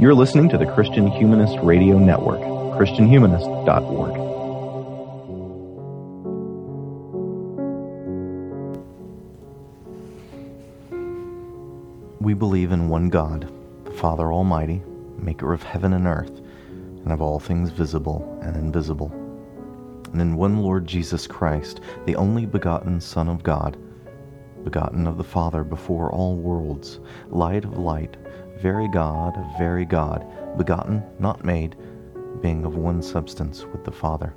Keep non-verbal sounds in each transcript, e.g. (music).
You're listening to the Christian Humanist Radio Network, ChristianHumanist.org. We believe in one God, the Father Almighty, maker of heaven and earth, and of all things visible and invisible, and in one Lord Jesus Christ, the only begotten Son of God, begotten of the Father before all worlds, light of light, very God of very God, begotten, not made, being of one substance with the Father.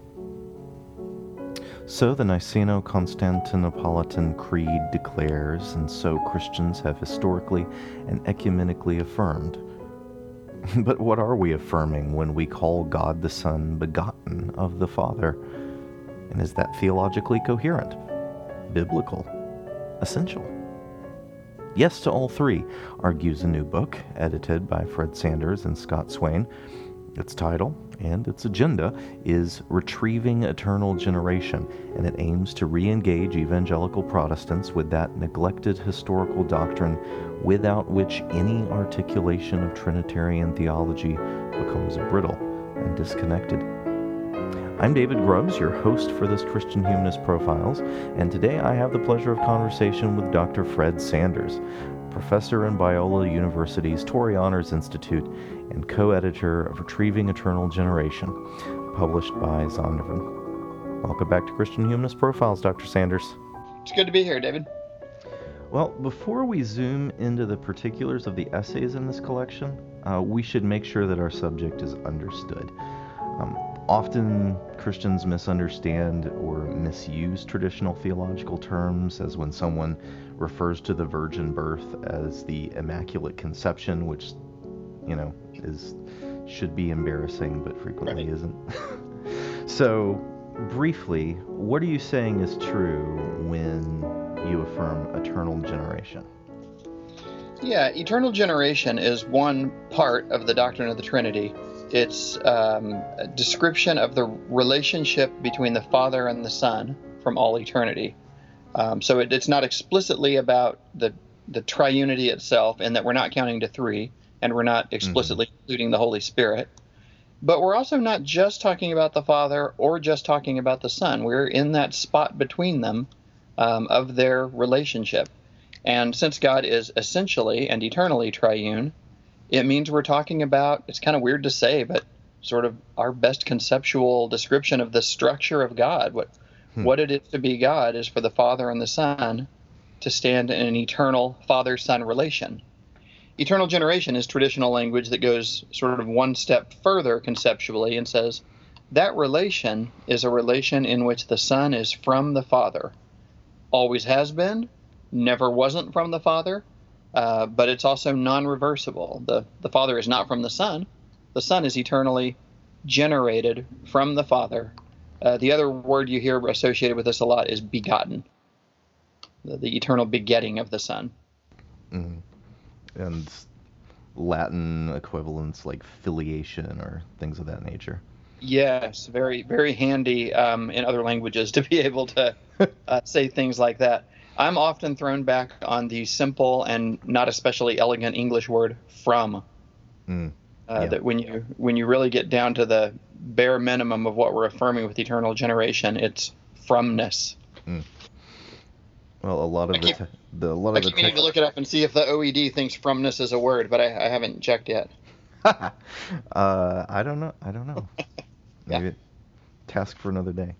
So the Niceno Constantinopolitan Creed declares, and so Christians have historically and ecumenically affirmed. (laughs) But what are we affirming when we call God the Son begotten of the Father? And is that theologically coherent, biblical, essential? Yes to all three, argues a new book edited by Fred Sanders and Scott Swain. Its title and its agenda is Retrieving Eternal Generation, and it aims to re engage evangelical Protestants with that neglected historical doctrine without which any articulation of Trinitarian theology becomes brittle and disconnected. I'm David Grubbs, your host for this Christian Humanist Profiles, and today I have the pleasure of conversation with Dr. Fred Sanders, professor in Biola University's Torrey Honors Institute and co editor of Retrieving Eternal Generation, published by Zondervan. Welcome back to Christian Humanist Profiles, Dr. Sanders. It's good to be here, David. Well, before we zoom into the particulars of the essays in this collection, uh, we should make sure that our subject is understood. Um, often Christians misunderstand or misuse traditional theological terms, as when someone refers to the virgin birth as the Immaculate Conception, which, you know, is should be embarrassing, but frequently right. isn't. (laughs) so, briefly, what are you saying is true when you affirm eternal generation? Yeah, eternal generation is one part of the doctrine of the Trinity it's um, a description of the relationship between the Father and the Son from all eternity. Um, so it, it's not explicitly about the the triunity itself, and that we're not counting to three, and we're not explicitly mm-hmm. including the Holy Spirit. But we're also not just talking about the Father or just talking about the Son. We're in that spot between them um, of their relationship. And since God is essentially and eternally triune, it means we're talking about it's kind of weird to say but sort of our best conceptual description of the structure of god. What hmm. what it is to be god is for the father and the son to stand in an eternal father son relation. Eternal generation is traditional language that goes sort of one step further conceptually and says that relation is a relation in which the son is from the father. Always has been never wasn't from the father uh, but it's also non-reversible. The the Father is not from the Son. The Son is eternally generated from the Father. Uh, the other word you hear associated with this a lot is begotten, the, the eternal begetting of the Son. Mm-hmm. And Latin equivalents like filiation or things of that nature. Yes, very very handy um, in other languages (laughs) to be able to (laughs) uh, say things like that. I'm often thrown back on the simple and not especially elegant English word from. Mm, yeah. uh, that when you when you really get down to the bare minimum of what we're affirming with eternal generation, it's fromness. Mm. Well, a lot of I the, te- the a lot I of the keep meaning to look it up and see if the OED thinks fromness is a word, but I, I haven't checked yet. (laughs) uh, I don't know. I don't know. (laughs) Maybe task for another day.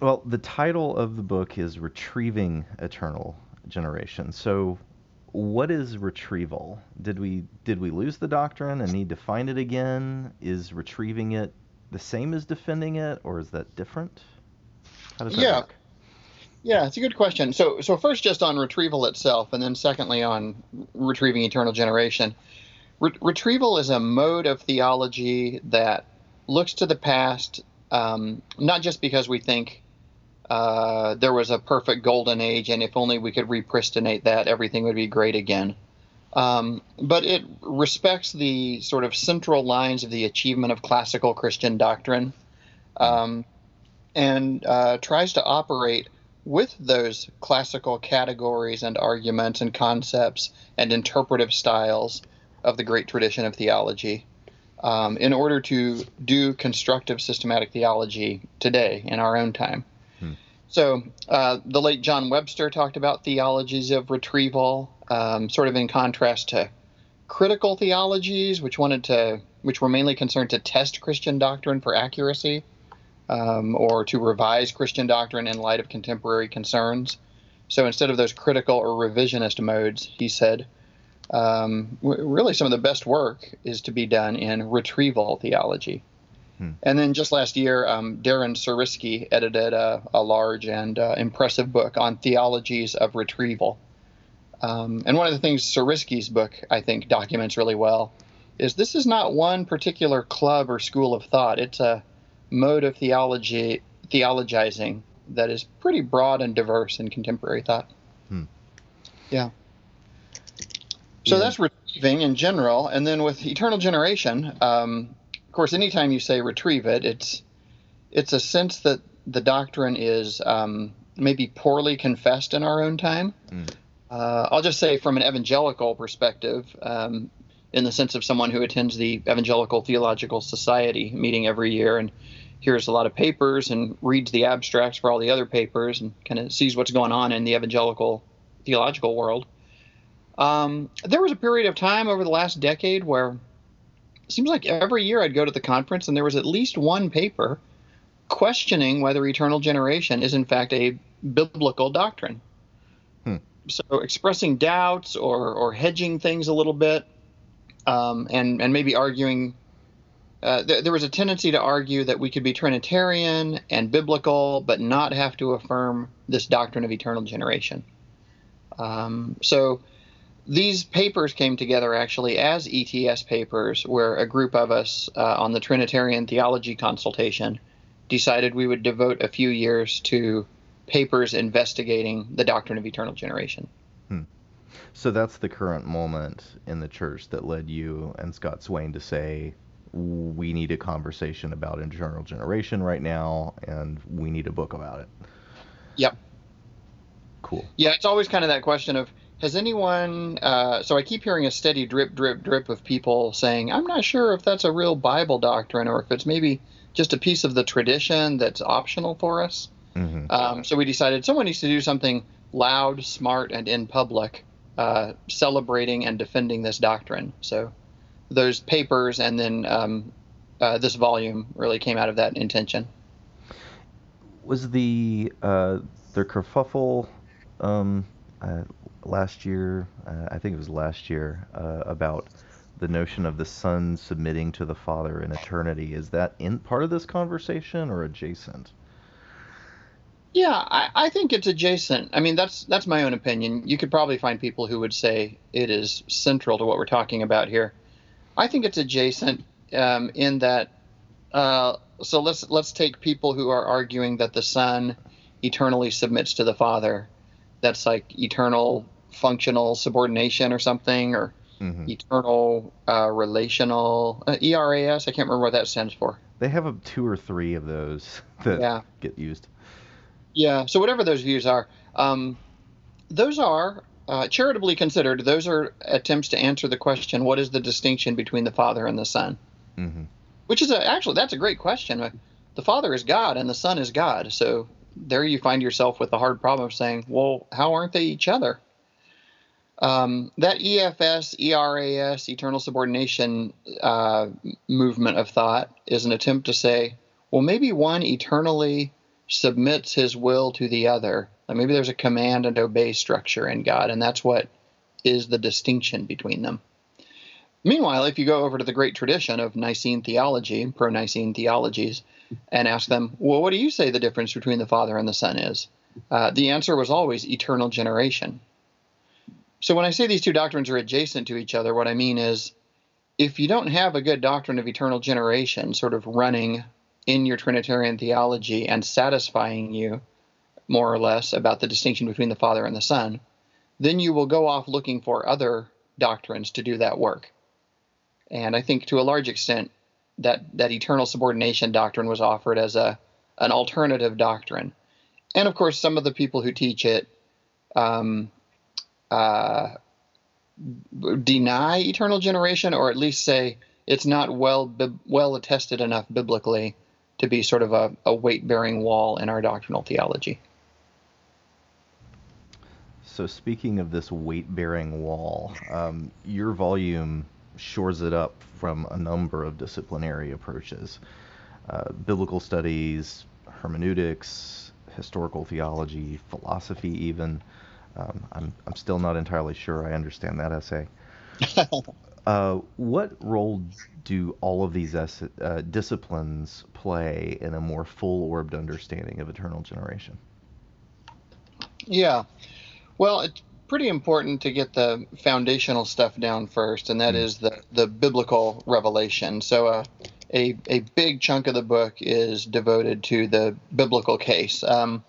Well, the title of the book is Retrieving Eternal Generation. So, what is retrieval? Did we did we lose the doctrine and need to find it again? Is retrieving it the same as defending it, or is that different? How does that yeah. work? Yeah, it's a good question. So, so first, just on retrieval itself, and then secondly on retrieving eternal generation. Re- retrieval is a mode of theology that looks to the past, um, not just because we think uh, there was a perfect golden age, and if only we could repristinate that, everything would be great again. Um, but it respects the sort of central lines of the achievement of classical Christian doctrine um, and uh, tries to operate with those classical categories and arguments and concepts and interpretive styles of the great tradition of theology um, in order to do constructive systematic theology today in our own time. So, uh, the late John Webster talked about theologies of retrieval, um, sort of in contrast to critical theologies, which wanted to, which were mainly concerned to test Christian doctrine for accuracy, um, or to revise Christian doctrine in light of contemporary concerns. So instead of those critical or revisionist modes, he said, um, really some of the best work is to be done in retrieval theology. Hmm. And then just last year, um, Darren Sarisky edited a, a large and uh, impressive book on theologies of retrieval. Um, and one of the things Sarisky's book, I think, documents really well is this is not one particular club or school of thought. It's a mode of theology, theologizing that is pretty broad and diverse in contemporary thought. Hmm. Yeah. So yeah. that's retrieving in general, and then with eternal generation, um, course, anytime you say retrieve it, it's it's a sense that the doctrine is um, maybe poorly confessed in our own time. Mm. Uh, I'll just say from an evangelical perspective, um, in the sense of someone who attends the Evangelical Theological Society meeting every year and hears a lot of papers and reads the abstracts for all the other papers and kind of sees what's going on in the evangelical theological world. Um, there was a period of time over the last decade where seems like every year I'd go to the conference and there was at least one paper questioning whether eternal generation is in fact a biblical doctrine so expressing doubts or, or hedging things a little bit, um, and and maybe arguing. Uh, th- there was a tendency to argue that we could be Trinitarian and biblical, but not have to affirm this doctrine of eternal generation. Um, so these papers came together actually as ETS papers, where a group of us uh, on the Trinitarian theology consultation decided we would devote a few years to papers investigating the doctrine of eternal generation. Hmm. So that's the current moment in the church that led you and Scott Swain to say, we need a conversation about eternal generation right now, and we need a book about it. Yep. Cool. Yeah, it's always kind of that question of has anyone uh, so i keep hearing a steady drip drip drip of people saying i'm not sure if that's a real bible doctrine or if it's maybe just a piece of the tradition that's optional for us Mm-hmm. Um, so we decided someone needs to do something loud, smart, and in public, uh, celebrating and defending this doctrine. So those papers and then um, uh, this volume really came out of that intention. Was the uh, the kerfuffle um, uh, last year? Uh, I think it was last year uh, about the notion of the Son submitting to the Father in eternity. Is that in part of this conversation or adjacent? Yeah, I, I, think it's adjacent. I mean, that's that's my own opinion. You could probably find people who would say it is central to what we're talking about here. I think it's adjacent um, in that. Uh, so let's let's take people who are arguing that the Son eternally submits to the Father. That's like eternal functional subordination or something, or mm-hmm. eternal uh, relational uh, ERAS. I can't remember what that stands for. They have a, two or three of those (laughs) that yeah. get used. Yeah. So whatever those views are, um, those are uh, charitably considered. Those are attempts to answer the question: What is the distinction between the Father and the Son? Mm-hmm. Which is a, actually that's a great question. The Father is God and the Son is God. So there you find yourself with the hard problem of saying, well, how aren't they each other? Um, that EFS, ERAS, eternal subordination uh, movement of thought is an attempt to say, well, maybe one eternally submits his will to the other. Like maybe there's a command and obey structure in God, and that's what is the distinction between them. Meanwhile, if you go over to the great tradition of Nicene theology, pro Nicene theologies, and ask them, well, what do you say the difference between the Father and the Son is? Uh, the answer was always eternal generation. So when I say these two doctrines are adjacent to each other, what I mean is if you don't have a good doctrine of eternal generation sort of running in your Trinitarian theology and satisfying you more or less about the distinction between the Father and the Son, then you will go off looking for other doctrines to do that work. And I think to a large extent that that eternal subordination doctrine was offered as a an alternative doctrine. And of course, some of the people who teach it um, uh, deny eternal generation, or at least say it's not well well attested enough biblically to be sort of a, a weight bearing wall in our doctrinal theology. So, speaking of this weight bearing wall, um, your volume shores it up from a number of disciplinary approaches uh, biblical studies, hermeneutics, historical theology, philosophy, even. Um, I'm, I'm still not entirely sure I understand that essay. (laughs) uh, what role do all of these es- uh, disciplines play in a more full orbed understanding of eternal generation? Yeah. Well, it's pretty important to get the foundational stuff down first, and that mm. is the, the biblical revelation. So, uh, a, a big chunk of the book is devoted to the biblical case. Um,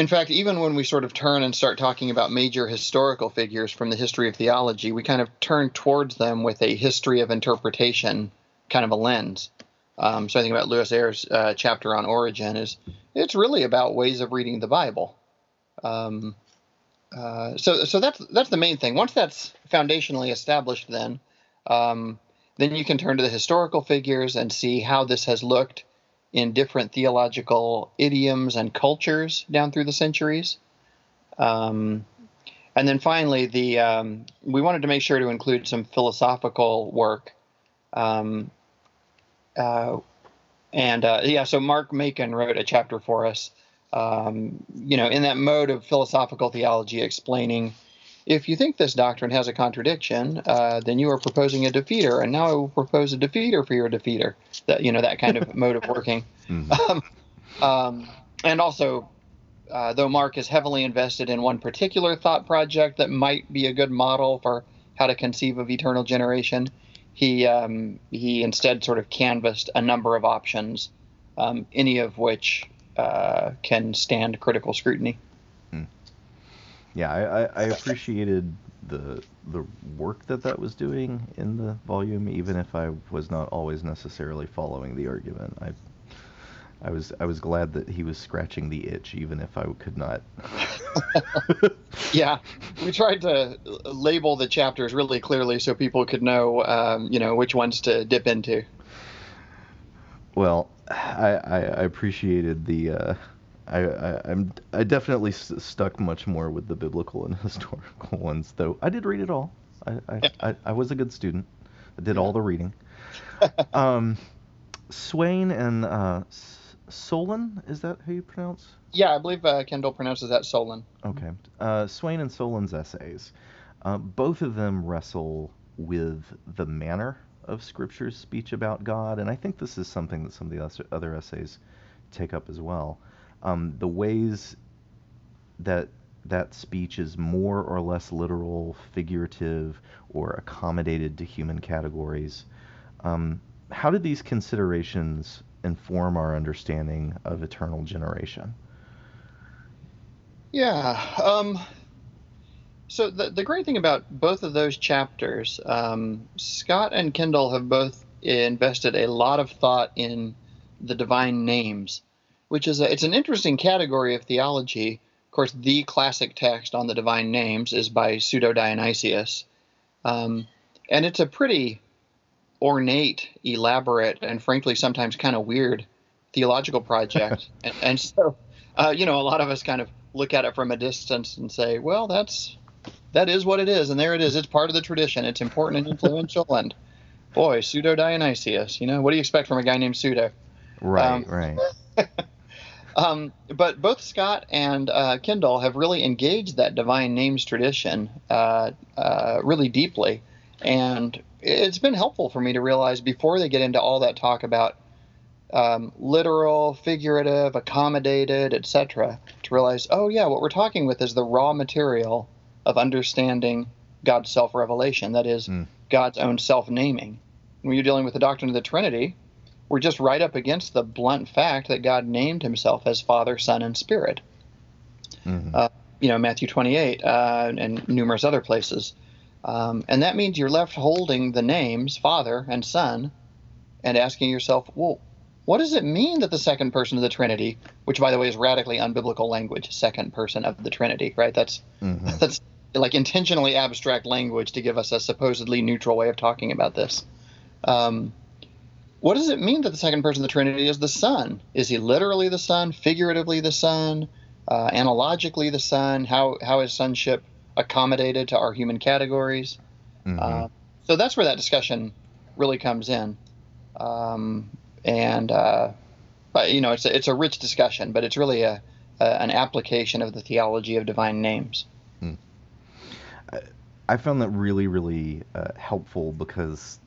in fact, even when we sort of turn and start talking about major historical figures from the history of theology, we kind of turn towards them with a history of interpretation kind of a lens. Um, so I think about Lewis Ayres' uh, chapter on Origen is it's really about ways of reading the Bible. Um, uh, so so that's that's the main thing. Once that's foundationally established, then um, then you can turn to the historical figures and see how this has looked in different theological idioms and cultures down through the centuries. Um, and then finally, the um, we wanted to make sure to include some philosophical work. Um, uh, and uh, yeah, so Mark Makin wrote a chapter for us, um, you know, in that mode of philosophical theology, explaining if you think this doctrine has a contradiction, uh, then you are proposing a defeater, and now I will propose a defeater for your defeater. That you know that kind of mode of working. (laughs) Mm-hmm. (laughs) Um, um, and also, uh, though Mark is heavily invested in one particular thought project that might be a good model for how to conceive of eternal generation, he um, he instead sort of canvassed a number of options, um, any of which uh, can stand critical scrutiny yeah, I, I, appreciated the the work that that was doing in the volume, even if I was not always necessarily following the argument. I I was I was glad that he was scratching the itch, even if I could not. (laughs) yeah, we tried to label the chapters really clearly so people could know, um, you know, which ones to dip into. Well, I I, I appreciated the. Uh, I, I am I definitely st- stuck much more with the biblical and (laughs) historical ones, though I did read it all. I I, I, I, was a good student. I did all the reading. (laughs) um, Swain and uh, Soulen is that how you pronounce? Yeah, I believe uh, Kendall pronounces that Soulen. Okay. Uh, Swain and Soulen's essays, uh, both of them wrestle with the manner of Scripture's speech about God, and I think this is something that some of the other essays take up as well um, the ways that that speech is more or less literal, figurative, or accommodated to human categories. Um, how did these considerations inform our understanding of eternal generation? Yeah. Um, so the, the great thing about both of those chapters, um, Scott and Kendall have both invested a lot of thought in the divine names which is a, it's an interesting category of theology. Of course, the classic text on the divine names is by Pseudo Dionysius, um, and it's a pretty ornate, elaborate, and frankly sometimes kind of weird theological project. (laughs) and, and, so, uh, you know, a lot of us kind of look at it from a distance and say, well, that's that is what it is, and there it is. It's part of the tradition. It's important and influential, (laughs) and boy, Pseudo Dionysius. You know, what do you expect from a guy named Pseudo? Right, um, right. (laughs) Um, but both Scott and uh, Kendall have really engaged that divine names tradition uh, uh, really deeply, and it's been helpful for me to realize before they get into all that talk about um, literal, figurative, accommodated, etc., to realize, oh yeah, what we're talking with is the raw material of understanding God's self-revelation. That is, mm. God's own self-naming. When you're dealing with the doctrine of the Trinity, we're just right up against the blunt fact that God named himself as Father, Son, and Spirit. Mm-hmm. Uh, you know, Matthew 28 uh, and numerous other places. Um, and that means you're left holding the names Father and Son and asking yourself, well, what does it mean that the second person of the Trinity, which by the way is radically unbiblical language, second person of the Trinity, right? That's mm-hmm. (laughs) that's like intentionally abstract language to give us a supposedly neutral way of talking about this. Um, what does it mean that the second person of the Trinity is the Son? Is he literally the Son, figuratively the Son, uh, analogically the Son? How how is sonship accommodated to our human categories? Mm-hmm. Uh, so that's where that discussion really comes in, um, and uh, but you know it's a, it's a rich discussion, but it's really a, a an application of the theology of divine names. Hmm. I found that really really uh, helpful because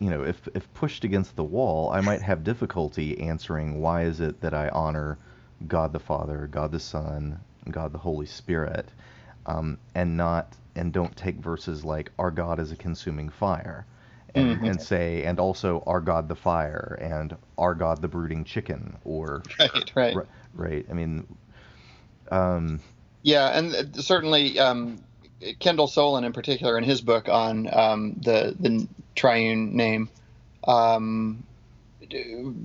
you know, if if pushed against the wall, I might have difficulty answering why is it that I honor God the Father, God the Son, God the Holy Spirit, um, and not and don't take verses like our God is a consuming fire, and, mm-hmm. and say and also our God the fire and our God the brooding chicken or (laughs) right right right. right. I mean, um, yeah, and uh, certainly um, Kendall Soulen in particular in his book on um, the the triune name um,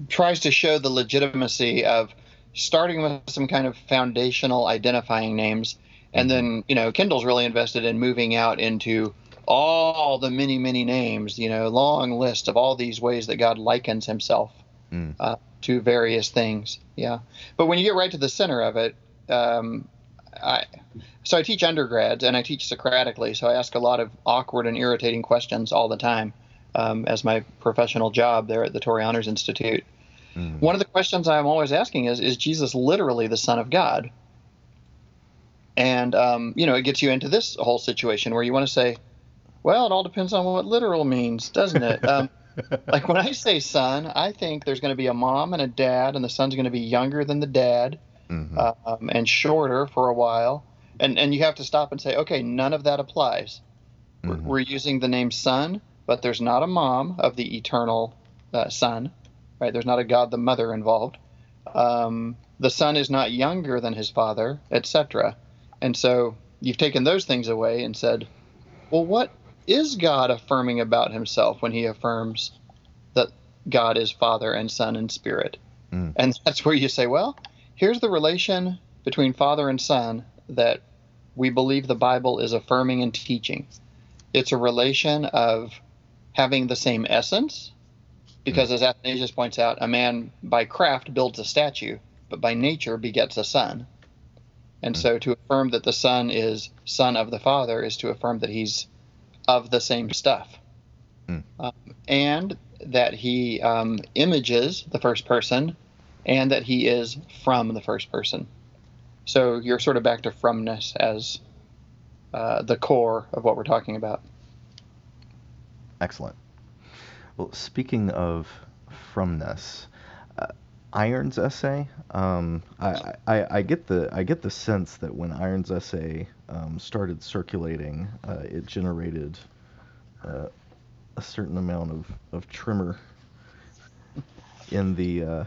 tries to show the legitimacy of starting with some kind of foundational identifying names and then you know Kendall's really invested in moving out into all the many many names you know long list of all these ways that God likens himself mm. uh, to various things yeah. But when you get right to the center of it um, I so I teach undergrads and I teach Socratically, so I ask a lot of awkward and irritating questions all the time um, as my professional job there at the Torrey Honors Institute. Mm. One of the questions I'm always asking is Is Jesus literally the Son of God? And, um, you know, it gets you into this whole situation where you want to say, well, it all depends on what literal means, doesn't it? (laughs) Um, like when I say son, I think there's going to be a mom and a dad, and the son's going to be younger than the dad mm-hmm. um, and shorter for a while. And, and you have to stop and say, okay, none of that applies. Mm-hmm. We're, we're using the name son but there's not a mom of the eternal uh, son, right? There's not a God the mother involved. Um, the son is not younger than his father, etc. And so you've taken those things away and said, well, what is God affirming about himself when he affirms that God is Father and Son and Spirit? Mm. And that's where you say, well, here's the relation between Father and Son that we believe the Bible is affirming and teaching. It's a relation of having the same essence, because as Athanasius points out, a man by craft builds a statue, but by nature begets a son. And so to affirm that the son is son of the father is to affirm that he's of the same stuff. Mm. Um, and that he um, images the first person and that he is from the first person. So you're sort of back to fromness as uh, the core of what we're talking about. Excellent. Well, speaking of fromness, uh, Irons' essay, um, I, I, I, get the I get the sense that when Irons' essay um, started circulating, uh, it generated uh, a certain amount of, of tremor in the uh,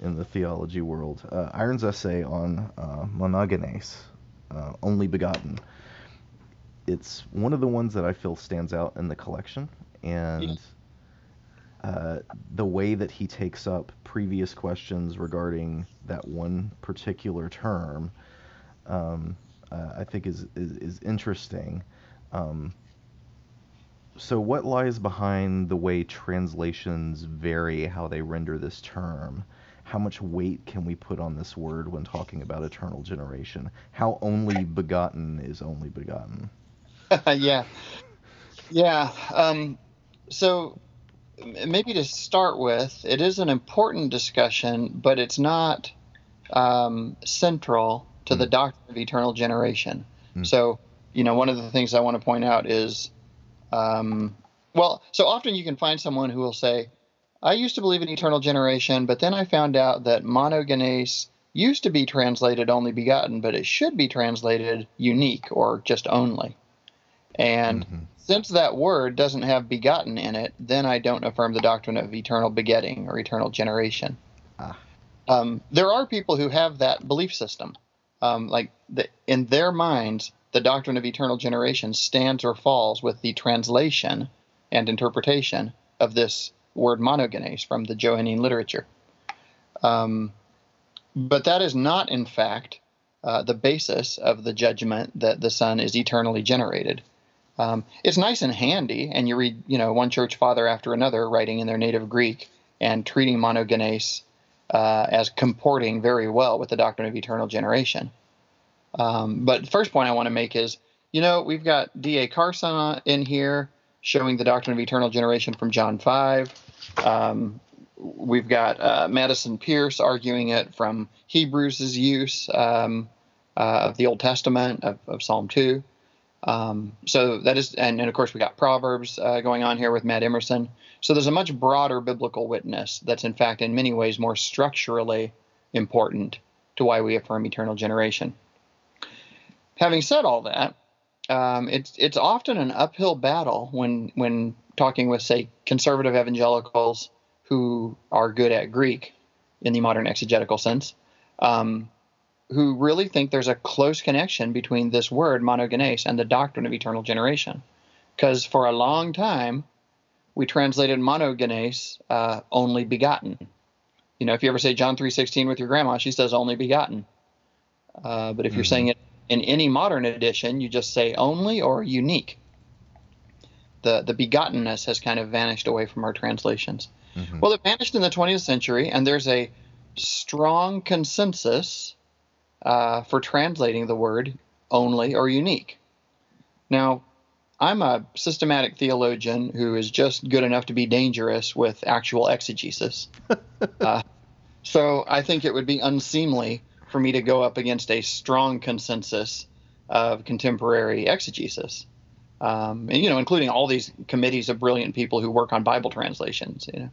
in the theology world. Uh, Irons' essay on uh, monogenes, only begotten, it's one of the ones that I feel stands out in the collection, and uh, the way that he takes up previous questions regarding that one particular term, um, uh, I think is is, is interesting. Um, so, what lies behind the way translations vary how they render this term? How much weight can we put on this word when talking about eternal generation? How only begotten is only begotten? (laughs) yeah, yeah. Um, so maybe to start with, it is an important discussion, but it's not um, central to mm. the hmm. doctrine of eternal generation. Mm. So, you know, one of the things I want to point out is, um, well, so often you can find someone who will say, I used to believe in eternal generation, but then I found out that monogenes used to be translated only begotten, but it should be translated unique or just only. And mm-hmm. since that word doesn't have begotten in it, then I don't affirm the doctrine of eternal begetting or eternal generation. Ah. Um, there are people who have that belief system. Um, like the, in their minds, the doctrine of eternal generation stands or falls with the translation and interpretation of this word monogenes from the Johannine literature. Um, but that is not, in fact, uh, the basis of the judgment that the Son is eternally generated. Um, it's nice and handy, and you read, you know, one church father after another writing in their native Greek and treating monogenes uh, as comporting very well with the doctrine of eternal generation. Um, but the first point I want to make is, you know, we've got D.A. Carson in here showing the doctrine of eternal generation from John 5. Um, we've got uh, Madison Pierce arguing it from Hebrews' use um, uh, of the Old Testament, of, of Psalm 2. Um, so that is, and, and, of course, we got Proverbs uh, going on here with Matt Emerson. So there's a much broader biblical witness that's, in fact, in many ways more structurally important to why we affirm eternal generation. Having said all that, um, it's it's often an uphill battle when when talking with say conservative evangelicals who are good at Greek in the modern exegetical sense, um, who really think there's a close connection between this word monogenes and the doctrine of eternal generation, because for a long time we translated monogenes uh, only begotten. You know, if you ever say John 3:16 with your grandma, she says only begotten. Uh, but if mm-hmm. you're saying it in any modern edition, you just say only or unique. The the begottenness has kind of vanished away from our translations. Mm-hmm. Well, it vanished in the 20th century, and there's a strong consensus uh, for translating the word only or unique. Now, I'm a systematic theologian who is just good enough to be dangerous with actual exegesis. (laughs) uh, so I think it would be unseemly for me to go up against a strong consensus of contemporary exegesis. Um, and, you know, including all these committees of brilliant people who work on Bible translations. You know,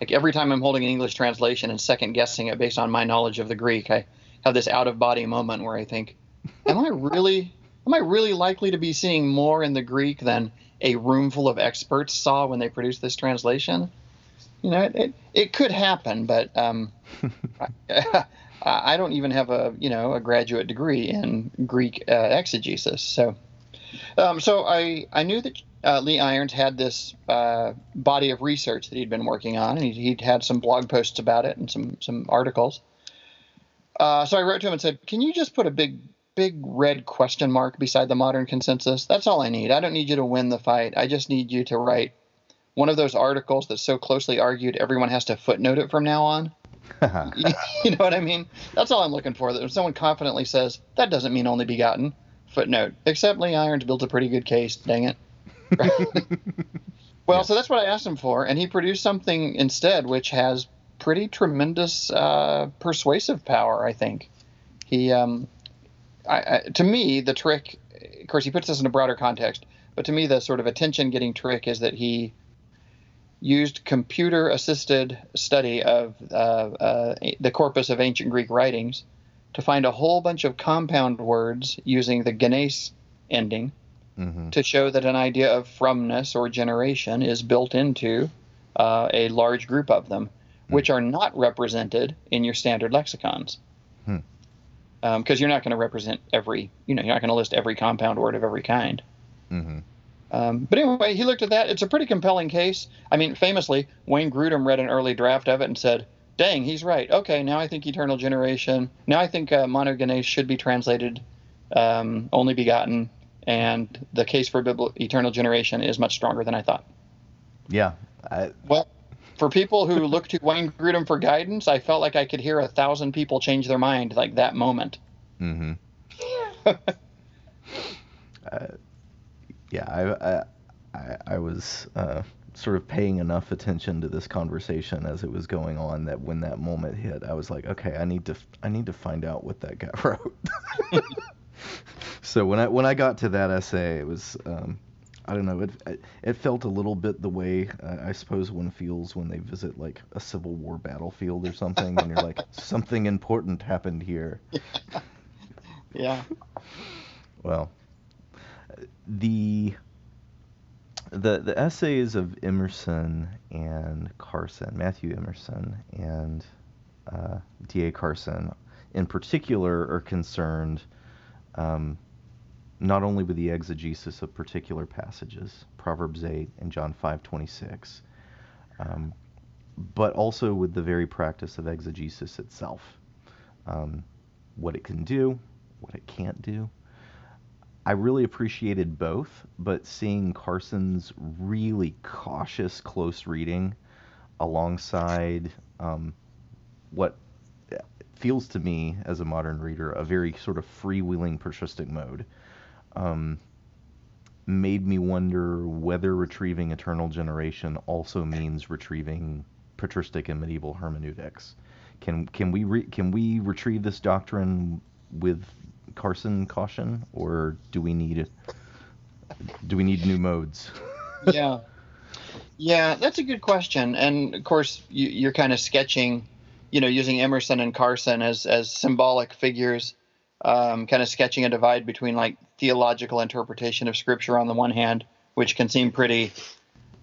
like every time I'm holding an English translation and second guessing it based on my knowledge of the Greek, I have this out of body moment where I think, am I really, am I really likely to be seeing more in the Greek than a room full of experts saw when they produced this translation? You know, it, it, it could happen, but um, (laughs) I don't even have a you know a graduate degree in Greek uh, exegesis. So, um, so I I knew that uh, Lee Irons had this uh, body of research that he'd been working on, and he, would had some blog posts about it and some some articles. Uh, so I wrote to him and said, "Can you just put a big big red question mark beside the modern consensus? That's all I need. I don't need you to win the fight. I just need you to write." One of those articles that's so closely argued, everyone has to footnote it from now on. (laughs) (laughs) you know what I mean? That's all I'm looking for. That if someone confidently says that doesn't mean only begotten, footnote. Except Lee Irons built a pretty good case. Dang it. (laughs) well, so that's what I asked him for, and he produced something instead, which has pretty tremendous uh, persuasive power. I think he, um, I, I, to me, the trick. Of course, he puts this in a broader context, but to me, the sort of attention-getting trick is that he used computer assisted study of uh, uh, the corpus of ancient Greek writings to find a whole bunch of compound words using the genes ending mm-hmm. to show that an idea of fromness or generation is built into uh, a large group of them, mm-hmm. which are not represented in your standard lexicons. Because hmm. um, you're not going to represent every, you know, you're not going to list every compound word of every kind. Mm-hmm. Um, but anyway, he looked at that. It's a pretty compelling case. I mean, famously, Wayne Grudem read an early draft of it and said, "Dang, he's right. Okay, now I think eternal generation. Now I think uh, monogenes should be translated um, only begotten, and the case for biblical eternal generation is much stronger than I thought." Yeah. I... Well, for people who look to Wayne Grudem for guidance, I felt like I could hear a thousand people change their mind like that moment. Mm-hmm. uh, yeah, I I, I was uh, sort of paying enough attention to this conversation as it was going on that when that moment hit, I was like, okay, I need to I need to find out what that guy (laughs) wrote. (laughs) so when I when I got to that essay, it was um, I don't know it it felt a little bit the way uh, I suppose one feels when they visit like a Civil War battlefield or something, and you're like (laughs) something important happened here. (laughs) yeah. Well, the the the essays of Emerson and Carson, Matthew Emerson and uh, D.A. Carson, in particular, are concerned um, not only with the exegesis of particular passages, Proverbs 8 and John 5:26, um, but also with the very practice of exegesis itself, um, what it can do, what it can't do. I really appreciated both, but seeing Carson's really cautious, close reading alongside um, what feels to me as a modern reader a very sort of freewheeling patristic mode um, made me wonder whether retrieving eternal generation also means retrieving patristic and medieval hermeneutics. Can can we re, can we retrieve this doctrine with Carson caution, or do we need do we need new modes? (laughs) yeah, yeah, that's a good question, and of course you, you're kind of sketching, you know, using Emerson and Carson as as symbolic figures, um, kind of sketching a divide between like theological interpretation of Scripture on the one hand, which can seem pretty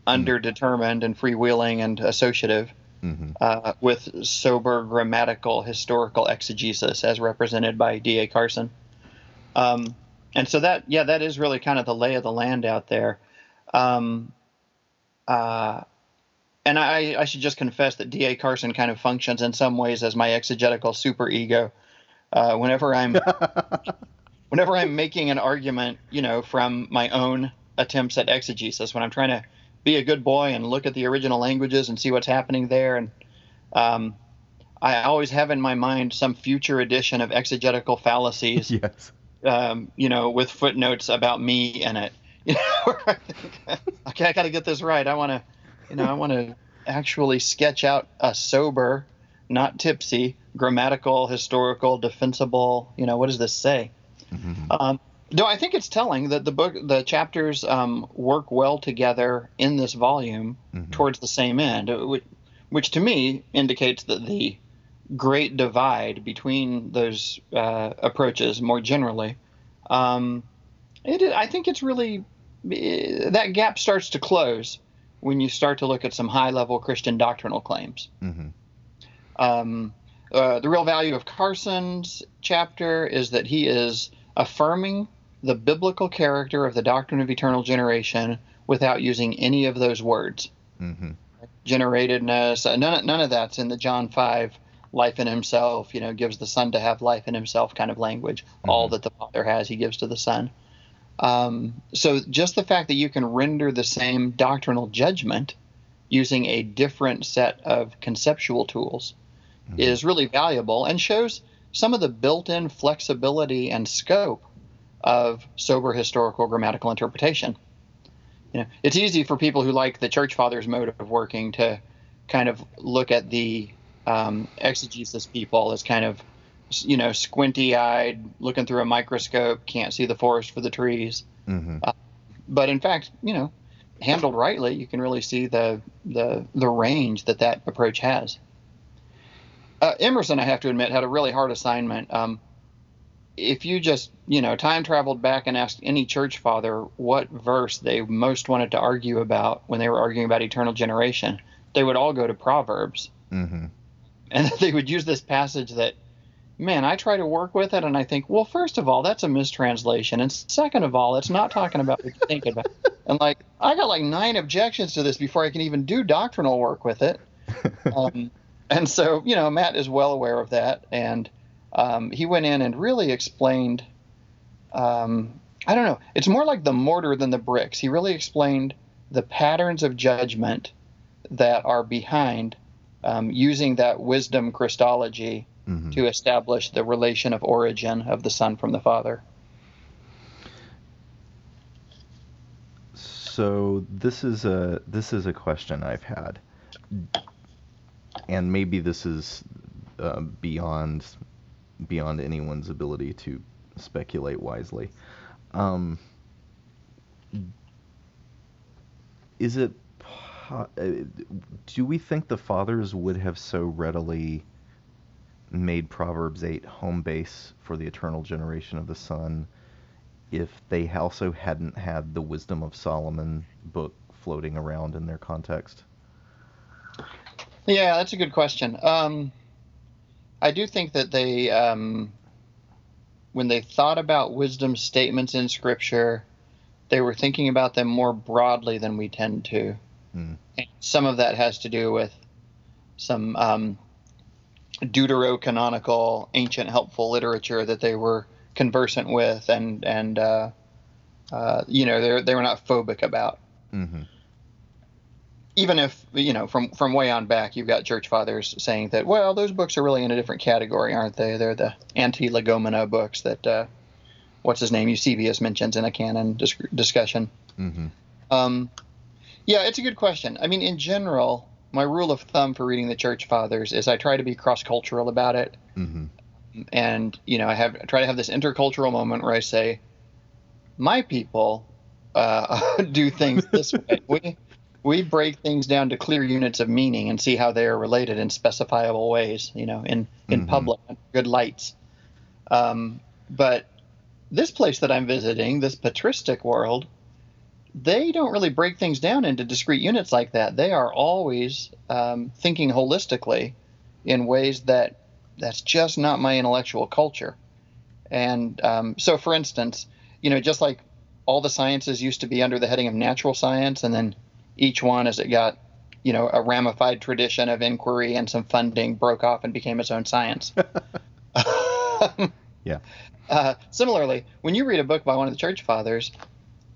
underdetermined and freewheeling and associative, mm-hmm. uh, with sober grammatical historical exegesis as represented by D.A. Carson. Um, and so that, yeah, that is really kind of the lay of the land out there. Um, uh, and I, I, should just confess that D.A. Carson kind of functions in some ways as my exegetical superego. Uh, whenever I'm (laughs) whenever I'm making an argument, you know, from my own attempts at exegesis, when I'm trying to be a good boy and look at the original languages and see what's happening there, and um, I always have in my mind some future edition of exegetical fallacies. Yes um, you know, with footnotes about me in it. (laughs) You know, I think, okay, I got to get this right. I want to, you know, I want to actually sketch out a sober, not tipsy, grammatical, historical, defensible. You know, what does this say? Mm-hmm. Um, no, I think it's telling that the book, the chapters um, work well together in this volume mm-hmm. towards the same end, which, which to me indicates that the great divide between those uh, approaches more generally. Um, it, I think it's really eh, that gap starts to close when you start to look at some high level Christian doctrinal claims. Mm-hmm. Um, uh, the real value of Carson's chapter is that he is affirming the biblical character of the doctrine of eternal generation without using any of those words. Mm-hmm. Generatedness, uh, none, none of that's in the John 5 life in himself, you know, gives the Son to have life in himself kind of language. Mm-hmm. All that the Father has, he gives to the Son. Um, so just the fact that you can render the same doctrinal judgment using a different set of conceptual tools mm-hmm. is really valuable and shows some of the built-in flexibility and scope of sober historical grammatical interpretation. You know, it's easy for people who like the church fathers mode of working to kind of look at the um, exegesis people as kind of you know squinty eyed looking through a microscope can't see the forest for the trees mm-hmm. uh, but in fact you know handled rightly you can really see the the the range that that approach has uh, emerson i have to admit had a really hard assignment. Um, if you just you know time traveled back and asked any church father what verse they most wanted to argue about when they were arguing about eternal generation they would all go to proverbs. Mm-hmm. And (laughs) they would use this passage that man i try to work with it and i think well first of all that's a mistranslation. And second of all it's not talking about what you're thinking about. (laughs) And like i got like nine objections to this before i can even do doctrinal work with it. (laughs) Um, and so you know matt is well aware of that and um, he went in and really explained um, i don't know it's more like the mortar than the bricks he really explained the patterns of judgment that are behind um, using that wisdom Christology mm-hmm. to establish the relation of origin of the Son from the Father. So this is a this is a question I've had, and maybe this is uh, beyond beyond anyone's ability to speculate wisely. Um, is it uh, do we think the fathers would have so readily made Proverbs 8 home base for the eternal generation of the Son if they also hadn't had the Wisdom of Solomon book floating around in their context? Yeah, that's a good question. Um, I do think that they, um, when they thought about wisdom statements in Scripture, they were thinking about them more broadly than we tend to. Mm. Some of that has to do with some um, deuterocanonical, ancient, helpful literature that they were conversant with and and uh, uh, you know they they were not phobic about. Mm-hmm. Even if you know from from way on back, you've got church fathers saying that well those books are really in a different category, aren't they? They're the anti-legomena books that uh, what's his name Eusebius mentions in a canon dis- discussion. Mm-hmm. Um, yeah, it's a good question. I mean, in general, my rule of thumb for reading the church fathers is I try to be cross-cultural about it Mm-hmm. and you know I have I try to have this intercultural moment where I say, my people uh, (laughs) do things this way. We we break things down to clear units of meaning and see how they are related in specifiable ways. You know, in in Mhm. public, good lights. Um, but this place that I'm visiting, this patristic world, they don't really break things down into discrete units like that. They are always um, thinking holistically in ways that that's just not my intellectual culture. And um, so, for instance, you know, just like all the sciences used to be under the heading of natural science, and then each one, as it got, you know, a ramified tradition of inquiry and some funding, broke off and became its own science. (laughs) (laughs) Yeah. Uh, similarly, when you read a book by one of the church fathers,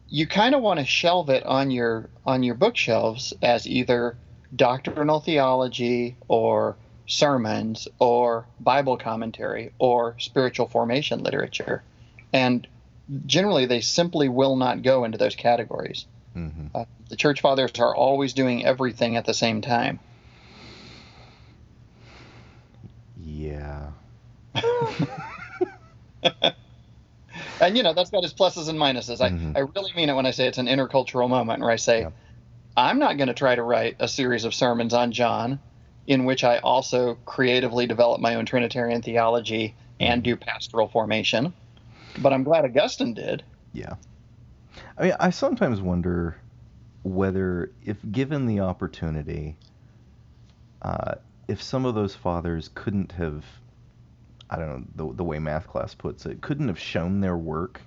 you kind of want to shelve it on your on your bookshelves as either doctrinal theology or sermons or Bible commentary or spiritual formation literature, and generally they simply will not go into those categories. Mm-hmm. Uh, the church fathers are always doing everything at the same time. Yeah. (laughs) And you know that's got its pluses and minuses. I, I really mean it when I say it's an intercultural moment where I say. I'm not going to try to write a series of sermons on John, in which I also creatively develop my own Trinitarian theology and do pastoral formation. But I'm glad Augustine did. Yeah. I mean, I sometimes wonder whether, if given the opportunity, uh, if some of those fathers couldn't have, I don't know, the, the way math class puts it, couldn't have shown their work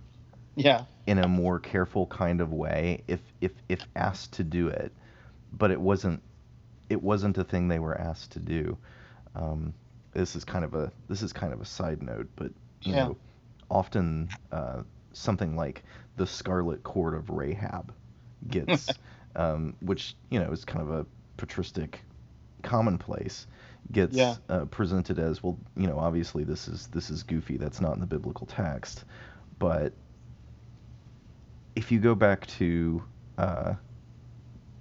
Yeah, in a more careful kind of way if, if, if asked to do it, but it wasn't, it wasn't a thing they were asked to do. Um, this is kind of a this is kind of a side note, but you Yeah. know, often uh, something like the Scarlet Cord of Rahab gets, (laughs) um, which you know is kind of a patristic commonplace, gets Yeah. uh, presented as well. You know, obviously this is this is goofy. That's not in the biblical text, but if you go back to uh,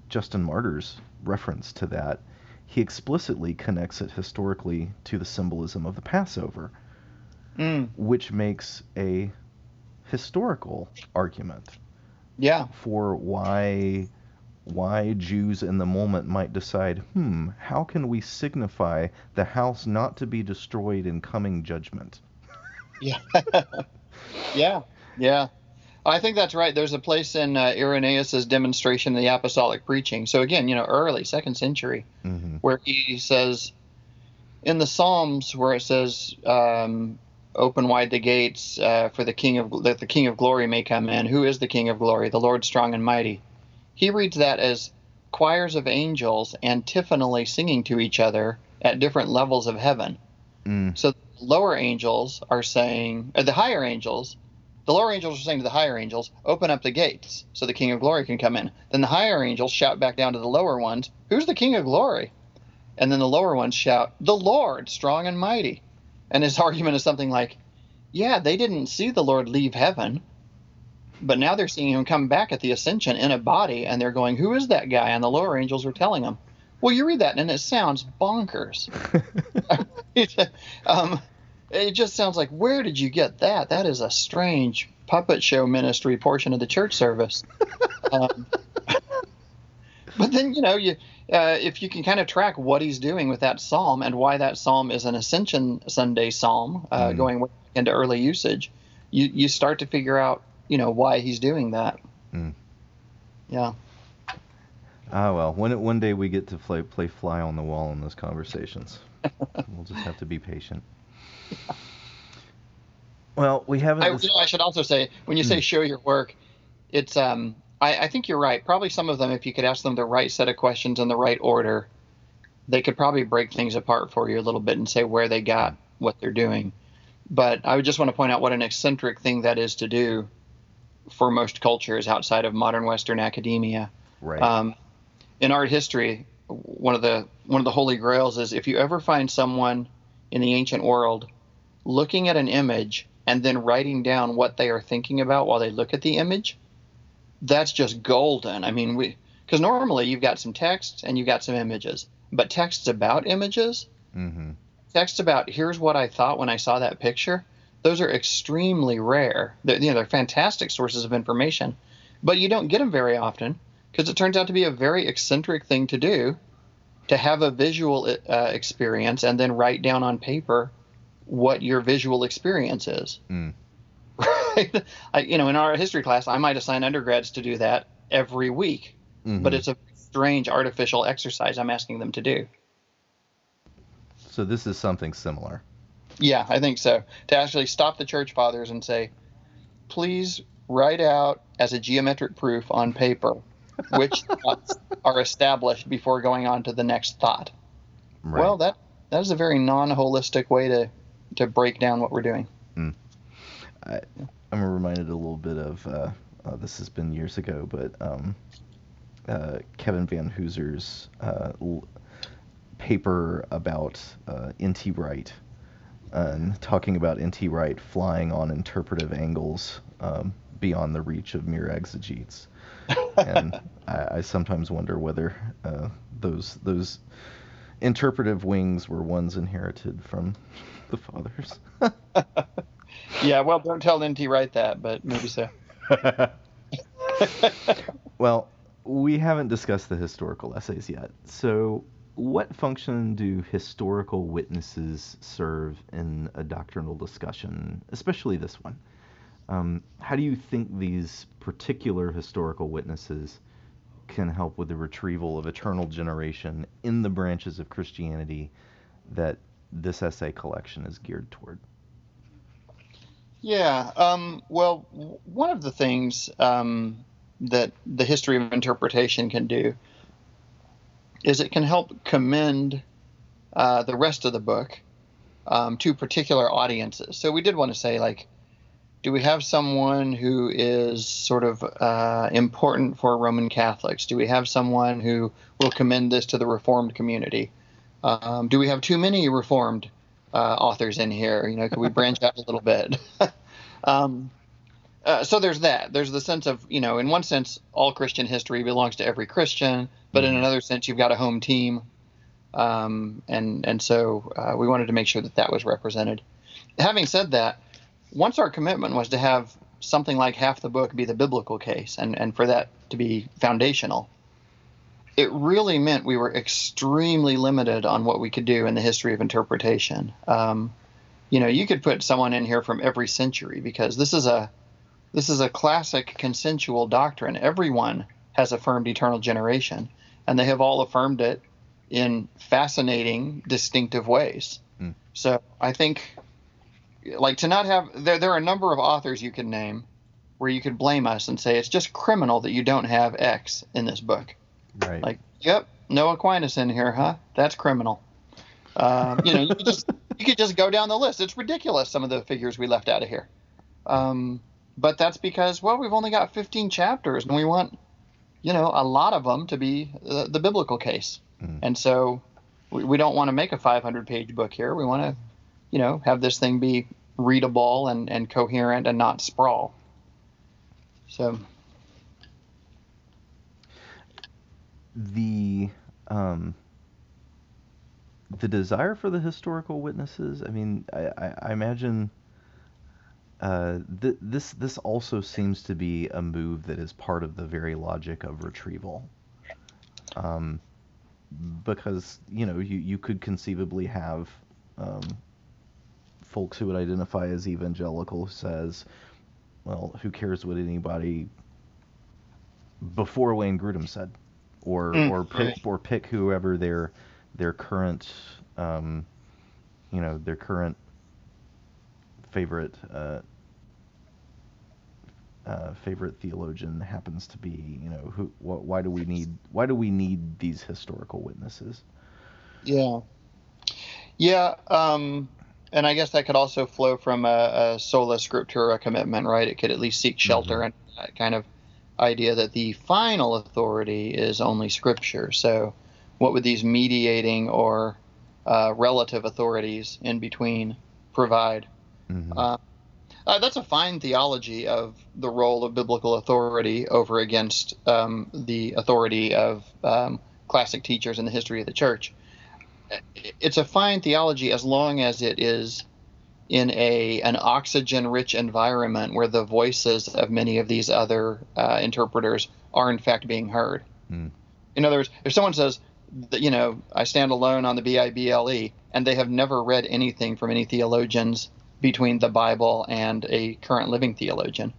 Justin Martyr's reference to that, he explicitly connects it historically to the symbolism of the Passover, mm, which makes a historical argument yeah, for why why Jews in the moment might decide, hmm, how can we signify the house not to be destroyed in coming judgment? (laughs) yeah, (laughs) yeah, yeah. I think that's right. There's a place in uh, Irenaeus's demonstration of the apostolic preaching. So again, you know, early second century, hmm where he says in the Psalms where it says, um, "Open wide the gates uh, for the King of that the King of Glory may come in." Who is the King of Glory? The Lord strong and mighty. He reads that as choirs of angels antiphonally singing to each other at different levels of heaven. Mm, So the lower angels are saying, uh, the higher angels, the lower angels are saying to the higher angels, open up the gates so the King of Glory can come in. Then the higher angels shout back down to the lower ones, who's the King of Glory? And then the lower ones shout, the Lord, strong and mighty. And his (laughs) argument is something like, yeah, they didn't see the Lord leave heaven, but now they're seeing him come back at the ascension in a body, and they're going, who is that guy? And the lower angels are telling them. Well, you read that, and it sounds bonkers. It, (laughs) (laughs) um, it just sounds like where did you get that? That is a strange puppet show ministry portion of the church service. um, but then you know you uh, if you can kind of track what he's doing with that psalm and why that psalm is an Ascension Sunday psalm, uh, Mm. going into early usage, you you start to figure out you know why he's doing that. Mm. Yeah. Ah well, one one day we get to play play fly on the wall in those conversations. (laughs) we'll just have to be patient. Well, we haven't. I, you know, I should also say when you say Hmm. show your work, it's um I, I think you're right. Probably some of them, if you could ask them the right set of questions in the right order, they could probably break things apart for you a little bit and say where they got what they're doing. but I would just want to point out what an eccentric thing that is to do for most cultures outside of modern Western academia. Right. Um, in art history, one of the one of the holy grails is if you ever find someone in the ancient world looking at an image and then writing down what they are thinking about while they look at the image, that's just golden. I mean, we because normally you've got some text and you've got some images, but texts about images, mm-hmm. texts about here's what I thought when I saw that picture, those are extremely rare. They're, you know, they're fantastic sources of information, but you don't get them very often because it turns out to be a very eccentric thing to do to have a visual uh, experience and then write down on paper what your visual experience is. Mm. (laughs) I, you know, in our history class, I might assign undergrads to do that every week, Mhm. but it's a strange artificial exercise I'm asking them to do. so this is something similar. Yeah, I think so. To actually stop the church fathers and say, please write out as a geometric proof on paper which (laughs) thoughts are established before going on to the next thought. Right. Well, that that is a very non-holistic way to to break down what we're doing. I'm reminded a little bit of uh, uh, this has been years ago, but um, uh, Kevin Vanhoozer's uh, l- paper about uh, N.T. Wright and talking about N.T. Wright flying on interpretive angles um, beyond the reach of mere exegetes. and (laughs) I, I sometimes wonder whether uh, those those interpretive wings were ones inherited from (laughs) the fathers. (laughs) Yeah, well, don't tell NT Wright that, but maybe so. (laughs) well, we haven't discussed the historical essays yet. So, what function do historical witnesses serve in a doctrinal discussion, especially this one? Um, how do you think these particular historical witnesses can help with the retrieval of eternal generation in the branches of Christianity that this essay collection is geared toward? Yeah. Um, well, one of the things um, that the history of interpretation can do is it can help commend uh, the rest of the book um, to particular audiences. So we did want to say, like, do we have someone who is sort of uh, important for Roman Catholics? Do we have someone who will commend this to the Reformed community? Um, do we have too many Reformed uh, authors in here? You know, could we branch out a little bit? (laughs) um, uh, so there's that. There's the sense of, you know, in one sense, all Christian history belongs to every Christian, but in Mhm. another sense, you've got a home team, um, and and so uh, we wanted to make sure that that was represented. Having said that, once our commitment was to have something like half the book be the biblical case, and and for that to be foundational, it really meant we were extremely limited on what we could do in the history of interpretation. Um, you know, you could put someone in here from every century because this is a this is a classic consensual doctrine. Everyone has affirmed eternal generation, and they have all affirmed it in fascinating, distinctive ways. Hmm. So I think, like, to not have there, there are a number of authors you can name where you could blame us and say it's just criminal that you don't have X in this book. Right. Like, yep, no Aquinas in here, huh? That's criminal. Um, you know, you could just (laughs) you could just go down the list. It's ridiculous some of the figures we left out of here. Um, but that's because well, we've only got 15 chapters, and we want you know a lot of them to be the, the biblical case. Mm. And so we, we don't want to make a 500 page book here. We want to you know have this thing be readable and, and coherent and not sprawl. So the um, the desire for the historical witnesses. I mean, I, I, I imagine uh, th- this this also seems to be a move that is part of the very logic of retrieval. Um, because you know you, you could conceivably have um, folks who would identify as evangelical says, well, who cares what anybody before Wayne Grudem said, or Mm, or pick right. or pick whoever their their current um, you know their current favorite uh, uh, favorite theologian happens to be. You know who wh- why do we need why do we need these historical witnesses? Yeah. Yeah. Um, and I guess that could also flow from a, a sola scriptura commitment, right? It could at least seek shelter Mhm. and that kind of idea that the final authority is only Scripture. So, what would these mediating or uh, relative authorities in between provide? Mhm. Uh, uh, that's a fine theology of the role of biblical authority over against um, the authority of um, classic teachers in the history of the church. It's a fine theology as long as it is in a an oxygen-rich environment where the voices of many of these other uh, interpreters are in fact being heard. Hmm. In other words, if someone says, that, you know, I stand alone on the B I B L E, and they have never read anything from any theologians between the Bible and a current living theologian,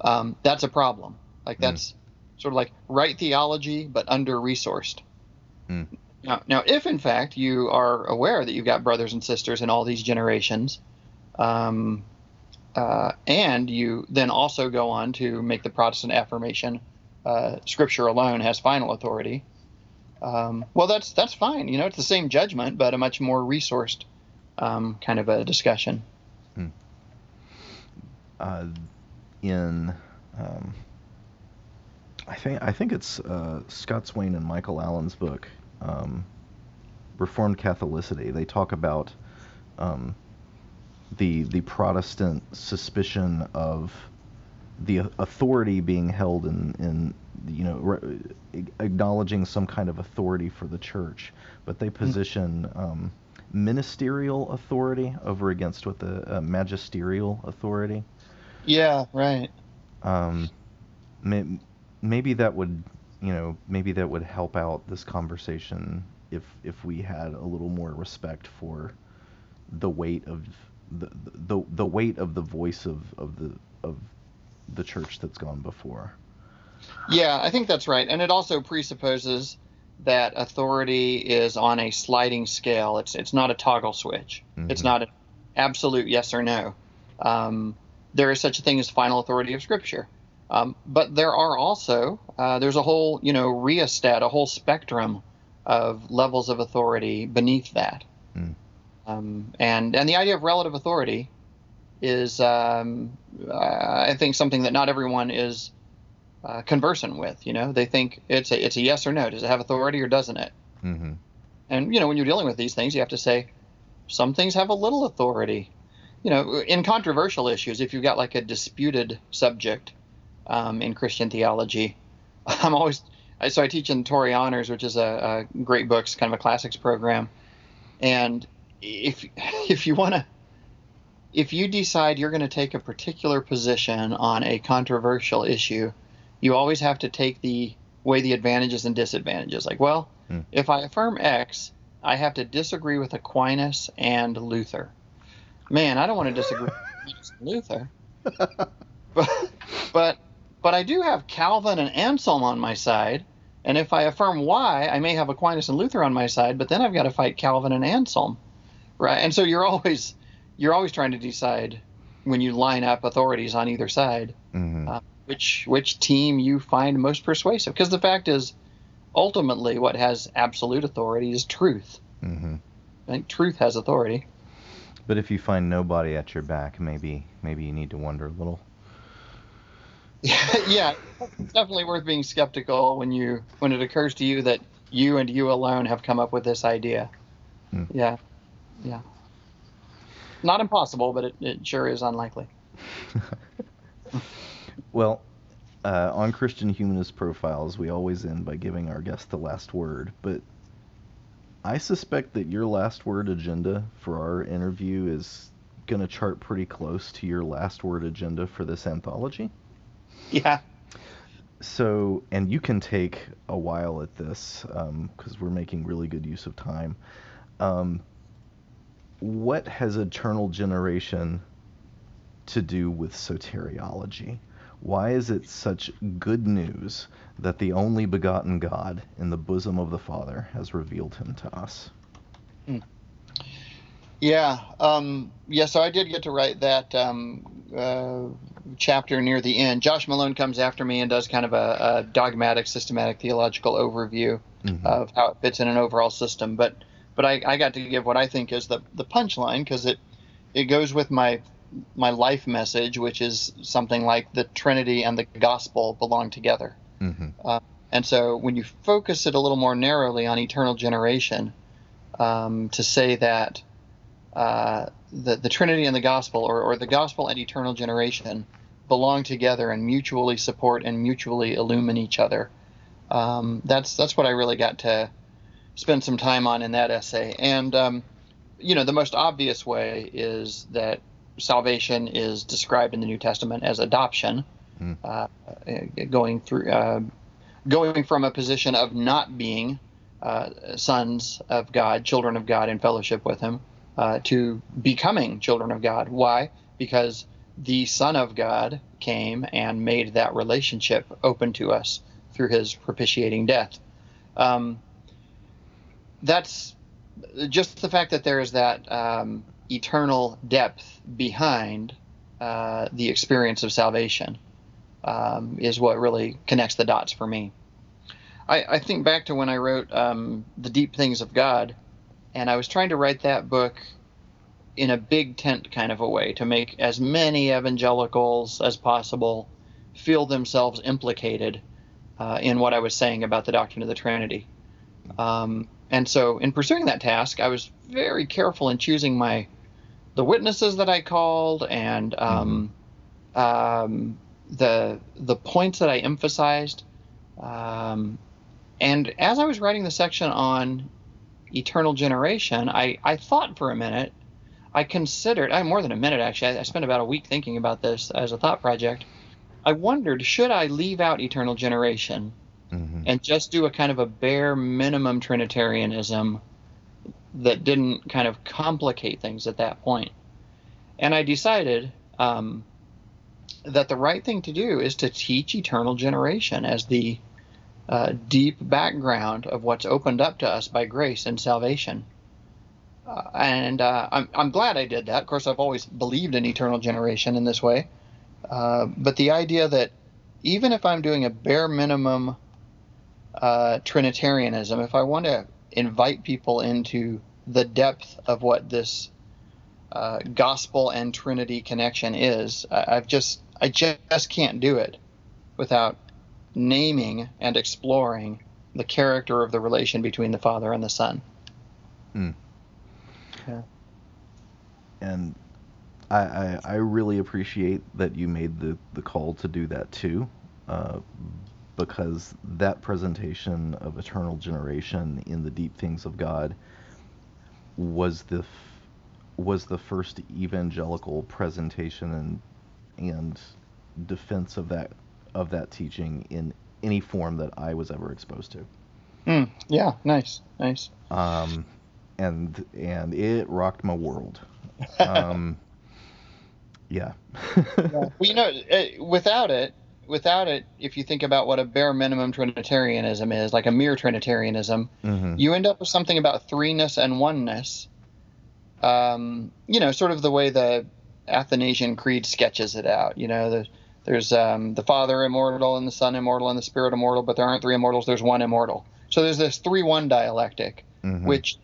um, that's a problem. Like Hmm. that's sort of like right theology, but under resourced. Hmm. Now, now, if in fact you are aware that you've got brothers and sisters in all these generations, um, uh, and you then also go on to make the Protestant affirmation, uh, Scripture alone has final authority. Um, well, that's that's fine. You know, it's the same judgment, but a much more resourced um, kind of a discussion. uh, in um, I think I think it's uh, Scott Swain and Michael Allen's book, um, Reformed Catholicity. They talk about um, the the Protestant suspicion of the authority being held in in you know re- acknowledging some kind of authority for the church, but they position um, ministerial authority over against what the uh, magisterial authority. Yeah, right. Um, may, maybe that would, you know, maybe that would help out this conversation if if we had a little more respect for the weight of the the, the weight of the voice of, of the of the church that's gone before. Yeah, I think that's right. And it also presupposes that authority is on a sliding scale. It's it's not a toggle switch. It's Mhm. not an absolute yes or no. Um, there is such a thing as final authority of Scripture, um, but there are also uh, there's a whole you know rheostat, a whole spectrum of levels of authority beneath that. Mm. Um, and and the idea of relative authority is um, I think something that not everyone is uh, conversant with. You know, they think it's a it's a yes or no. Does it have authority or doesn't it? hmm And you know, when you're dealing with these things, you have to say some things have a little authority. You know, in controversial issues, if you've got like a disputed subject um, in Christian theology, (laughs) I'm always so I teach in Torrey Honors, which is a, a great books, kind of a classics program. And if if you want to, if you decide you're going to take a particular position on a controversial issue, you always have to take the weigh the advantages and disadvantages. Like, well, Hmm. if I affirm X, I have to disagree with Aquinas and Luther. Man, I don't want to disagree with (laughs) Luther. But, but but I do have Calvin and Anselm on my side, and if I affirm Y, I may have Aquinas and Luther on my side, but then I've got to fight Calvin and Anselm, right? And so you're always you're always trying to decide when you line up authorities on either side hmm Uh, which which team you find most persuasive. Because the fact is, ultimately, what has absolute authority is truth. Mm-hmm. I think truth has authority. But if you find nobody at your back, maybe maybe you need to wonder a little. (laughs) yeah, it's definitely worth being skeptical when you when it occurs to you that you and you alone have come up with this idea. Hmm. Yeah, yeah. Not impossible, but it, it sure is unlikely. (laughs) Well, uh, on Christian Humanist Profiles, we always end by giving our guest the last word, but I suspect that your last word agenda for our interview is going to chart pretty close to your last word agenda for this anthology. Yeah. So, and you can take a while at this because we're making really good use of time. Um, what has eternal generation to do with soteriology? Why is it such good news that the only begotten God in the bosom of the Father has revealed him to us? Yeah, um, yeah. So I did get to write that um, uh, chapter near the end. Josh Malone comes after me and does kind of a, a dogmatic, systematic, theological overview Mhm. of how it fits in an overall system. But but I, I got to give what I think is the the punchline because it it goes with my my life message, which is something like the Trinity and the gospel belong together. Mm-hmm. Uh, and so when you focus it a little more narrowly on eternal generation, um, to say that uh, the, the Trinity and the gospel, or, or the gospel and eternal generation, belong together and mutually support and mutually illumine each other. Um, that's that's what I really got to spend some time on in that essay. And um, you know, the most obvious way is that salvation is described in the New Testament as adoption, Mm. uh, going through, uh, going from a position of not being uh, sons of God, children of God in fellowship with Him, uh, to becoming children of God. Why? Because the Son of God came and made that relationship open to us through His propitiating death. Um, that's just the fact that there is that um, eternal depth behind uh, the experience of salvation um, is what really connects the dots for me. I, I think back to when I wrote um, The Deep Things of God, and I was trying to write that book in a big tent kind of a way to make as many evangelicals as possible feel themselves implicated uh, in what I was saying about the doctrine of the Trinity. Um, and so, in pursuing that task, I was very careful in choosing my the witnesses that I called and um, um, the the points that I emphasized. Um, and as I was writing the section on eternal generation, I, I thought for a minute. I considered, I more than a minute actually. I, I spent about a week thinking about this as a thought project. I wondered, should I leave out eternal generation Mm-hmm. and just do a kind of a bare minimum Trinitarianism that didn't kind of complicate things at that point. And I decided um, that the right thing to do is to teach eternal generation as the uh, deep background of what's opened up to us by grace and salvation. Uh, and uh, I'm, I'm glad I did that. Of course, I've always believed in eternal generation in this way. Uh, but the idea that even if I'm doing a bare minimum uh, Trinitarianism, if I want to invite people into the depth of what this uh, gospel and Trinity connection is, I, I've just I just can't do it without naming and exploring the character of the relation between the Father and the Son. and I, I, I really appreciate that you made the, the call to do that too, uh, because that presentation of eternal generation in the deep things of God was the f- was the first evangelical presentation and and defense of that of that teaching in any form that I was ever exposed to. Mm, yeah, nice, nice. um, and and it rocked my world. (laughs) Um, (laughs) yeah. Well, you know, without it, without it, if you think about what a bare minimum Trinitarianism is, like a mere Trinitarianism, Mhm. you end up with something about threeness and oneness. Um, you know, sort of the way the Athanasian Creed sketches it out. You know, the, there's um, the Father immortal and the Son immortal and the Spirit immortal, but there aren't three immortals. There's one immortal. So there's this three-one dialectic, Mhm. which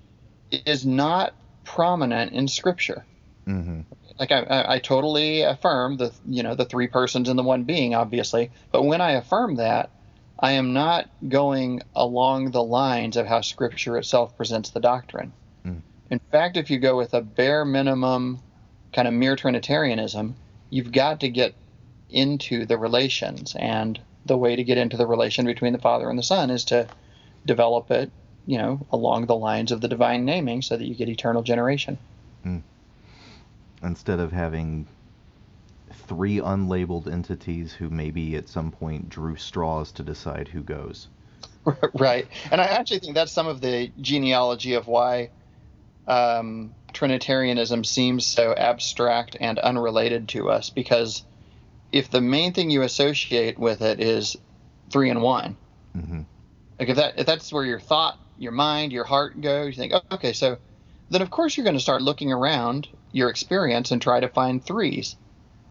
is not prominent in Scripture Mhm. Like I, I, totally affirm the you know the three persons in the one being obviously. But when i affirm that i am not going along the lines of how scripture itself presents the doctrine. Mm. in fact if you go with a bare minimum kind of mere trinitarianism you've got to get into the relations. And the way to get into the relation between the father and the son is to develop it you know along the lines of the divine naming so that you get eternal generation Instead of having three unlabeled entities who maybe at some point drew straws to decide who goes. (laughs) right. And I actually think that's some of the genealogy of why um, Trinitarianism seems so abstract and unrelated to us. Because if the main thing you associate with it is three and one, hmm like if that if that's where your thought, your mind, your heart goes, you think, oh, okay, so then of course you're going to start looking around your experience and try to find threes.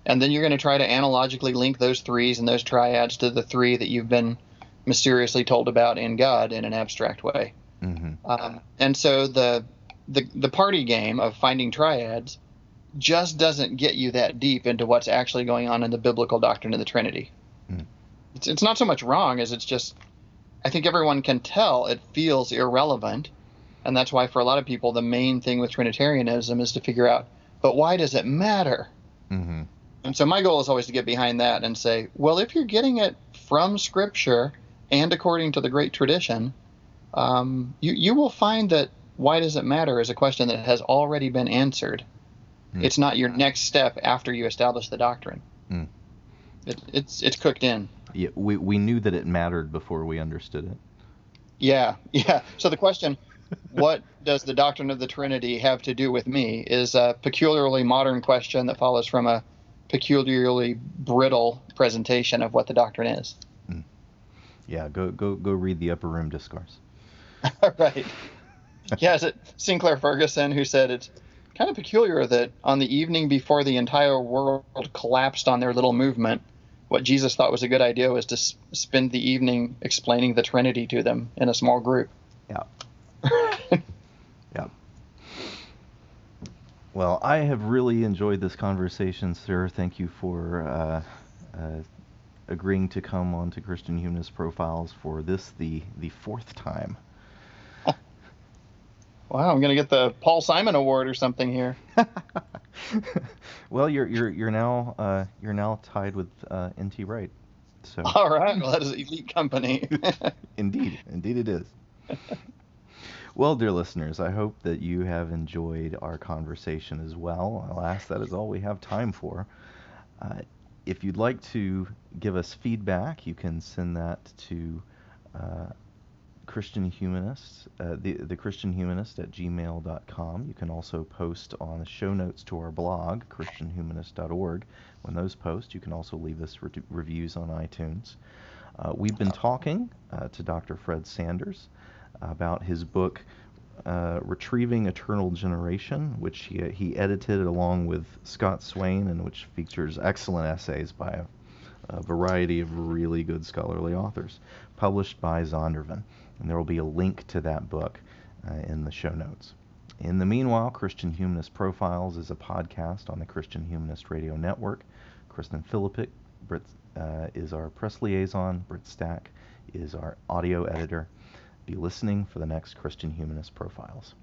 And then you're going to try to analogically link those threes and those triads to the three that you've been mysteriously told about in God in an abstract way. hmm Um, and so the, the the party game of finding triads just doesn't get you that deep into what's actually going on in the biblical doctrine of the Trinity. Mm. It's, it's not so much wrong as it's just, I think everyone can tell it feels irrelevant. And that's why, for a lot of people, the main thing with Trinitarianism is to figure out, but why does it matter? Mm-hmm. And so my goal is always to get behind that and say, well, if you're getting it from Scripture and according to the great tradition, um, you, you will find that why does it matter is a question that has already been answered. Hmm. It's not your next step after you establish the doctrine. Hmm. It, it's it's cooked in. Yeah, we, we knew that it mattered before we understood it. Yeah, (laughs) yeah. So the question, what does the doctrine of the Trinity have to do with me, is a peculiarly modern question that follows from a peculiarly brittle presentation of what the doctrine is. Hmm. Yeah, go go go read the Upper Room Discourse. (laughs) right. Yeah, is it Sinclair Ferguson who said it's kind of peculiar that on the evening before the entire world collapsed on their little movement, what Jesus thought was a good idea was to s- spend the evening explaining the Trinity to them in a small group. Yeah. Well, I have really enjoyed this conversation, sir. Thank you for uh, uh, agreeing to come on to Christian Humanist Profiles for this, the, the fourth time. (laughs) Wow, I'm gonna get the Paul Simon Award or something here. (laughs) well, you're you're you're now uh, you're now tied with uh, NT Wright. So All right, well that is elite company. (laughs) indeed, indeed it is. Well, dear listeners, I hope that you have enjoyed our conversation as well. Alas, that is all we have time for. Uh, if you'd like to give us feedback, you can send that to uh, Christian Humanists, uh, the, the Christian Humanist at gmail.com. You can also post on the show notes to our blog, ChristianHumanist.org. When those post, you can also leave us re- reviews on iTunes. Uh, we've been talking uh, to Dr. Fred Sanders about his book, uh, Retrieving Eternal Generation, which he, he edited along with Scott Swain, and which features excellent essays by a, a variety of really good scholarly authors, published by Zondervan. And there will be a link to that book uh, in the show notes. In the meanwhile, Christian Humanist Profiles is a podcast on the Christian Humanist Radio Network. Kristen Philippic Brit, uh, is our press liaison. Britt Stack is our audio editor. Be listening for the next Christian Humanist Profiles.